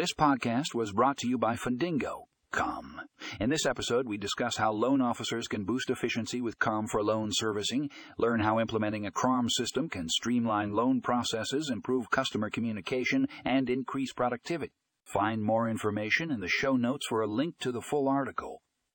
This podcast was brought to you by Fundingo. Com. In this episode, we discuss how loan officers can boost efficiency with Com for loan servicing, learn how implementing a CRM system can streamline loan processes, improve customer communication, and increase productivity. Find more information in the show notes for a link to the full article.